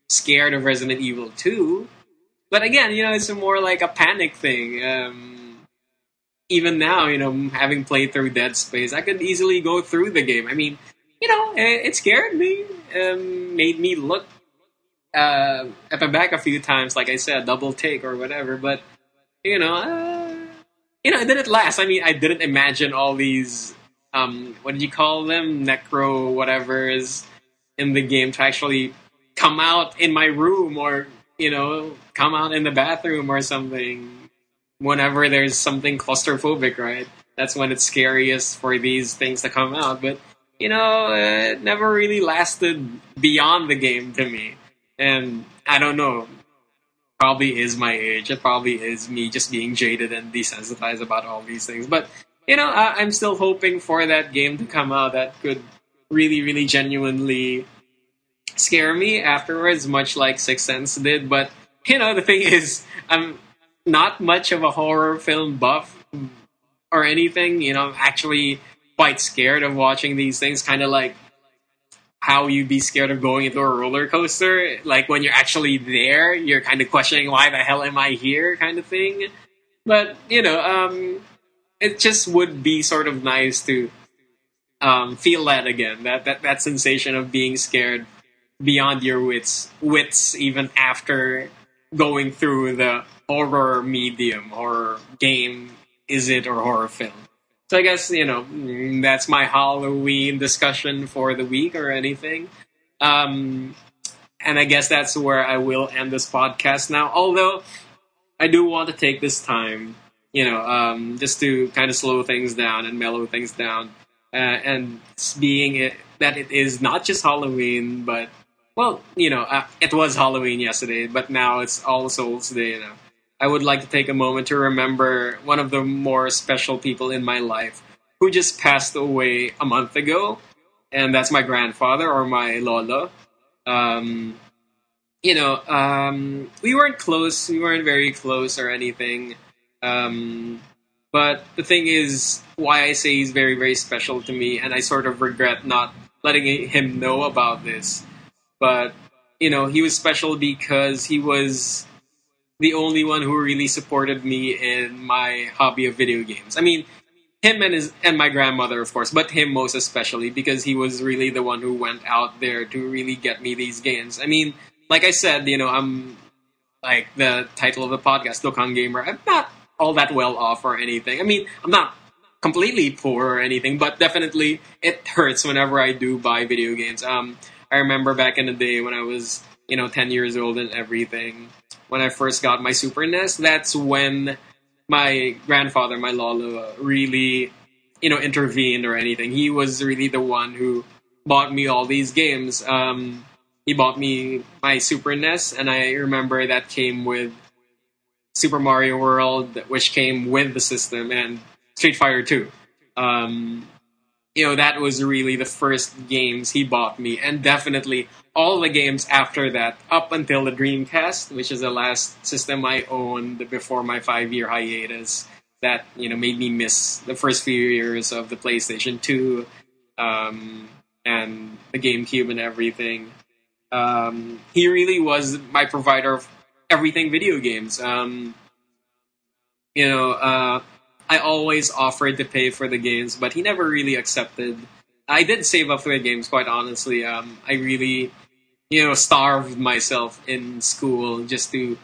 scared of Resident Evil 2, but again, you know, it's more like a panic thing. Um, even now, you know, having played through Dead Space, I could easily go through the game. I mean, you know, it, it scared me, um, made me look uh, at the back a few times, like I said, double take or whatever. But you know, uh, you know, it didn't last. I mean, I didn't imagine all these. Um, what did you call them? Necro, whatever is in the game to actually come out in my room or you know come out in the bathroom or something. Whenever there's something claustrophobic, right? That's when it's scariest for these things to come out. But you know, it never really lasted beyond the game to me. And I don't know, probably is my age. It probably is me just being jaded and desensitized about all these things. But you know, I, am still hoping for that game to come out that could really, really genuinely scare me afterwards, much like Sixth Sense did. But you know, the thing (laughs) is, I'm not much of a horror film buff or anything. You know, I'm actually quite scared of watching these things, kind of like how you'd be scared of going into a roller coaster. Like when you're actually there, you're kind of questioning why the hell am I here, kind of thing. But you know, um, it just would be sort of nice to um, feel that again. That that that sensation of being scared beyond your wits, wits even after going through the horror medium, horror game, is it or horror film. So I guess you know that's my Halloween discussion for the week or anything. Um, and I guess that's where I will end this podcast now. Although I do want to take this time, you know, um, just to kind of slow things down and mellow things down, uh, and being it that it is not just Halloween, but well, you know, uh, it was Halloween yesterday, but now it's All Souls Day. You know, I would like to take a moment to remember one of the more special people in my life who just passed away a month ago, and that's my grandfather or my lolo. Um, you know, um, we weren't close, we weren't very close or anything. Um, but the thing is, why I say he's very, very special to me, and I sort of regret not letting him know about this. But, you know, he was special because he was the only one who really supported me in my hobby of video games. I mean, him and his and my grandmother, of course, but him most especially because he was really the one who went out there to really get me these games. I mean, like I said, you know, I'm like the title of the podcast, Dokkan Gamer. I'm not all that well off or anything. I mean, I'm not completely poor or anything, but definitely it hurts whenever I do buy video games. Um, I remember back in the day when I was, you know, 10 years old and everything when I first got my Super NES, that's when my grandfather, my lolo, really, you know, intervened or anything. He was really the one who bought me all these games. Um, he bought me my Super NES, and I remember that came with Super Mario World, which came with the system, and Street Fighter 2. Um, you know, that was really the first games he bought me, and definitely all the games after that, up until the Dreamcast, which is the last system I owned before my five year hiatus, that you know made me miss the first few years of the PlayStation Two um, and the GameCube and everything. Um, he really was my provider of everything video games. Um, you know, uh, I always offered to pay for the games, but he never really accepted. I did save up for the games, quite honestly. Um, I really you know, starved myself in school just to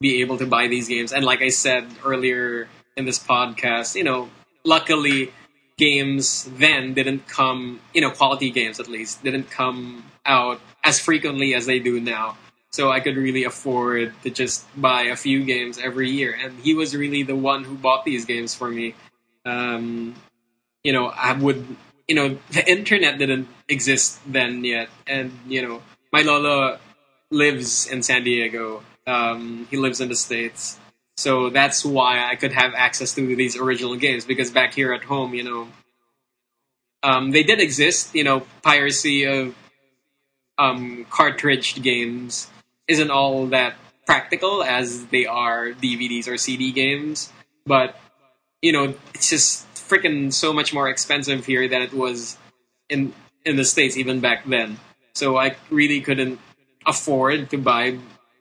be able to buy these games. And like I said earlier in this podcast, you know, luckily games then didn't come, you know, quality games at least, didn't come out as frequently as they do now. So I could really afford to just buy a few games every year. And he was really the one who bought these games for me. Um, you know, I would, you know, the internet didn't exist then yet. And, you know, my lolo lives in San Diego. Um, he lives in the states, so that's why I could have access to these original games. Because back here at home, you know, um, they did exist. You know, piracy of um, cartridge games isn't all that practical as they are DVDs or CD games, but you know, it's just freaking so much more expensive here than it was in in the states even back then so I really couldn't afford to buy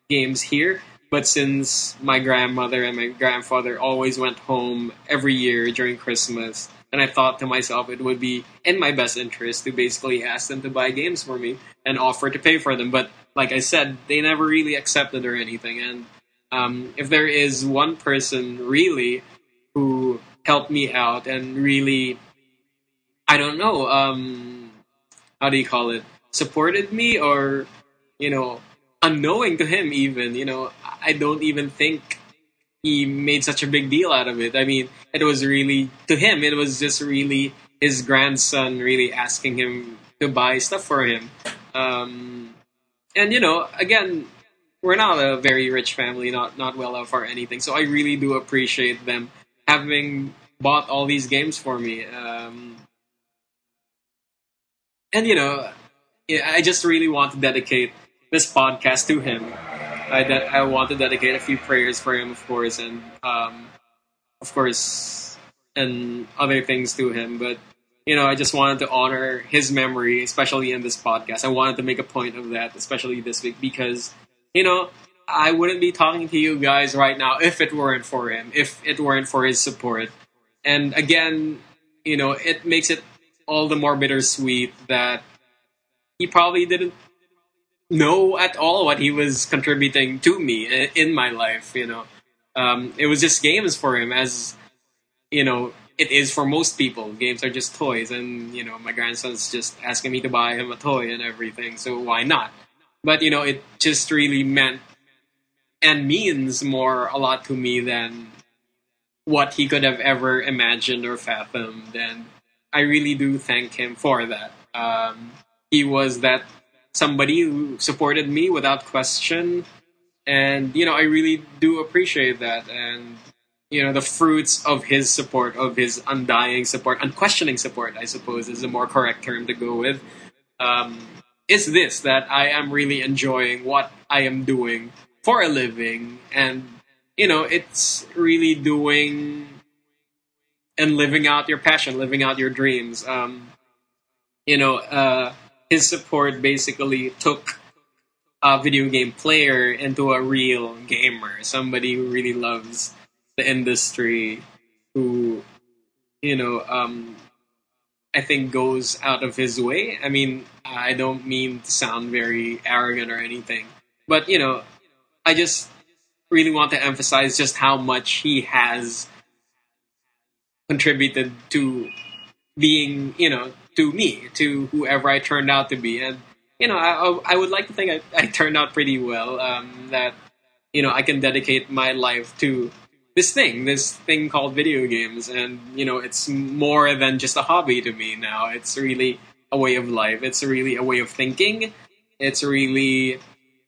games here. But since my grandmother and my grandfather always went home every year during Christmas, and I thought to myself it would be in my best interest to basically ask them to buy games for me and offer to pay for them. But like I said, they never really accepted or anything. And um, if there is one person really who helped me out and really, I don't know, um, how do you call it, supported me or, you know, unknowing to him even, you know, I don't even think he made such a big deal out of it. I mean, it was really to him. It was just really his grandson really asking him to buy stuff for him. Um, and you know, again, we're not a very rich family, not not well off or anything. So I really do appreciate them having bought all these games for me. Um, and you know, I just really want to dedicate this podcast to him. I de- I want to dedicate a few prayers for him, of course, and um, of course, and other things to him. But you know, I just wanted to honor his memory, especially in this podcast. I wanted to make a point of that, especially this week, because you know, I wouldn't be talking to you guys right now if it weren't for him, if it weren't for his support. And again, you know, it makes it all the more bittersweet that he probably didn't know at all what he was contributing to me in my life. You know, um, it was just games for him, as you know, it is for most people. Games are just toys, and you know, my grandson's just asking me to buy him a toy and everything. So why not? But you know, it just really meant and means more a lot to me than what he could have ever imagined or fathomed. And I really do thank him for that. Um, he was that somebody who supported me without question. And, you know, I really do appreciate that. And, you know, the fruits of his support, of his undying support, unquestioning support, I suppose is a more correct term to go with, um, is this that I am really enjoying what I am doing for a living. And, you know, it's really doing and living out your passion, living out your dreams. Um, you know, uh, his support basically took a video game player into a real gamer, somebody who really loves the industry, who, you know, um, I think goes out of his way. I mean, I don't mean to sound very arrogant or anything, but you know, I just really want to emphasize just how much he has contributed to being, you know, to me, to whoever I turned out to be. And, you know, I, I would like to think I, I turned out pretty well, um, that, you know, I can dedicate my life to this thing, this thing called video games. And, you know, it's more than just a hobby to me now. It's really a way of life. It's really a way of thinking. It's really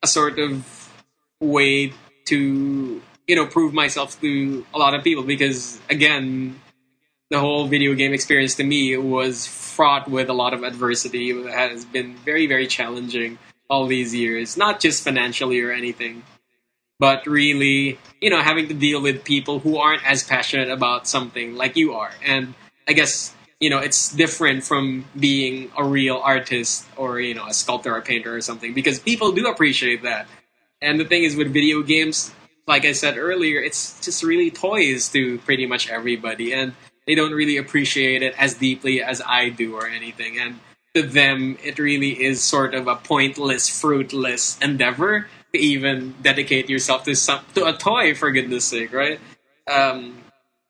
a sort of way to, you know, prove myself to a lot of people because, again, the whole video game experience to me was fraught with a lot of adversity. It has been very, very challenging all these years, not just financially or anything, but really, you know, having to deal with people who aren't as passionate about something like you are. And I guess, you know, it's different from being a real artist or, you know, a sculptor or painter or something because people do appreciate that. And the thing is with video games, like I said earlier, it's just really toys to pretty much everybody. And they don't really appreciate it as deeply as I do or anything. And to them, it really is sort of a pointless, fruitless endeavor even dedicate yourself to some to a toy for goodness sake, right? Um,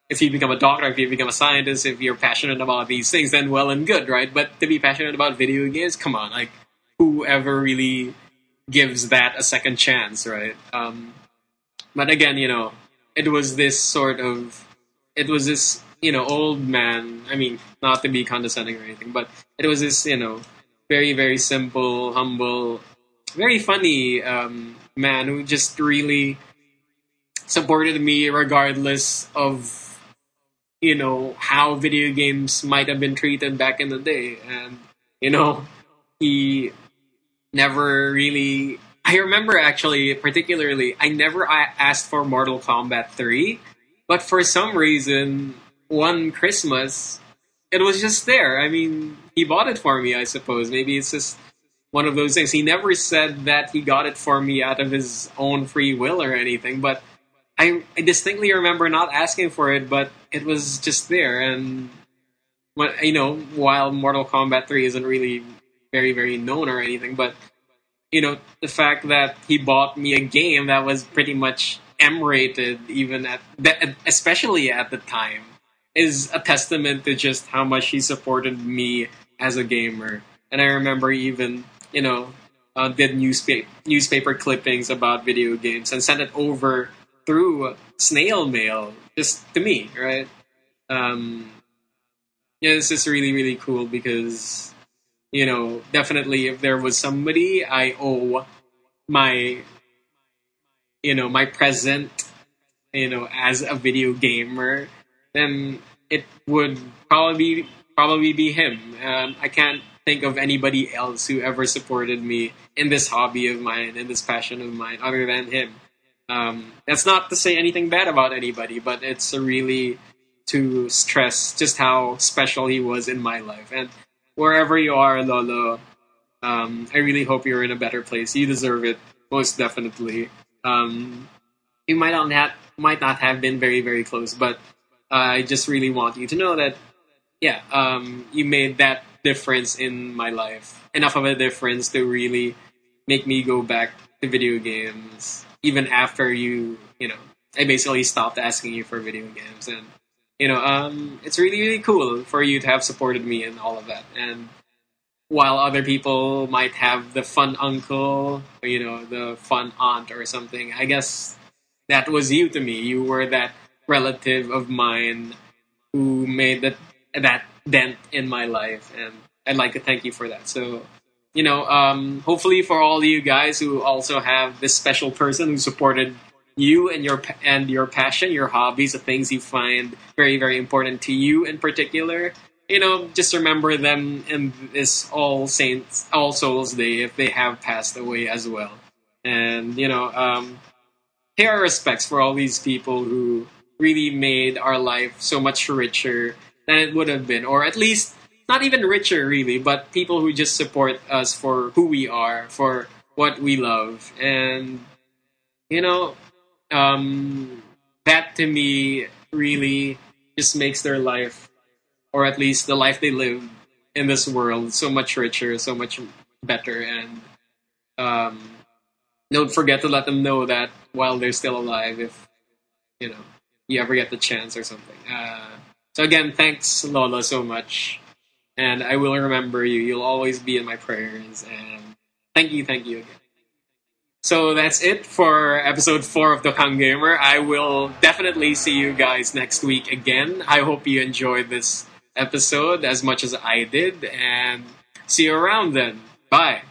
if you become a doctor, if you become a scientist, if you're passionate about these things, then well and good, right? But to be passionate about video games, come on, like whoever really gives that a second chance, right? Um, but again, you know, it was this sort of, it was this you know, old man. I mean, not to be condescending or anything, but it was this, you know, very, very simple, humble, very funny um, man who just really supported me regardless of, you know, how video games might have been treated back in the day. And, you know, he never really. I remember actually, particularly, I never asked for Mortal Kombat 3, but for some reason, one Christmas, it was just there. I mean, he bought it for me, I suppose. Maybe it's just one of those things. He never said that he got it for me out of his own free will or anything, but I, I distinctly remember not asking for it, but it was just there. And when, you know, while Mortal Kombat 3 isn't really very, very known or anything, but you know, the fact that he bought me a game that was pretty much M rated, even at especially at the time, is a testament to just how much he supported me as a gamer. And I remember even, you know, uh, did newspaper newspaper clippings about video games and sent it over through snail mail just to me, right? Um, yeah, it's just really really cool because you know definitely if there was somebody I owe my you know my present you know as a video gamer then it would probably probably be him. Um, I can't think of anybody else who ever supported me in this hobby of mine, in this passion of mine, other than him. Um, that's not to say anything bad about anybody, but it's really to stress just how special he was in my life. And wherever you are, Lolo, um, I really hope you're in a better place. You deserve it, most definitely. Um, you might not have might not have been very very close, but I just really want you to know that, yeah, um, you made that difference in my life. Enough of a difference to really make me go back to video games, even after you, you know, I basically stopped asking you for video games. And, you know, um, it's really, really cool for you to have supported me in all of that. And while other people might have the fun uncle, or, you know, the fun aunt or something, I guess that was you to me. You were that relative of mine who made that that dent in my life, and I'd like to thank you for that. So, you know, um, hopefully for all you guys who also have this special person who supported you and your and your passion, your hobbies, the things you find very very important to you in particular. You know, just remember them in this All Saints, All Souls Day if they have passed away as well. And you know, um, pay our respects for all these people who really made our life so much richer than it would have been, or at least not even richer, really, but people who just support us for who we are, for what we love, and you know, um, that to me really just makes their life, or at least the life they live in this world, so much richer, so much better, and um, don't forget to let them know that while they're still alive, if you know you ever get the chance or something. Uh, so again, thanks Lolo so much, and I will remember you. You'll always be in my prayers, and thank you, thank you again. So that's it for episode four of the Dokkan Gamer. I will definitely see you guys next week again. I hope you enjoyed this episode as much as I did, and see you around then. Bye.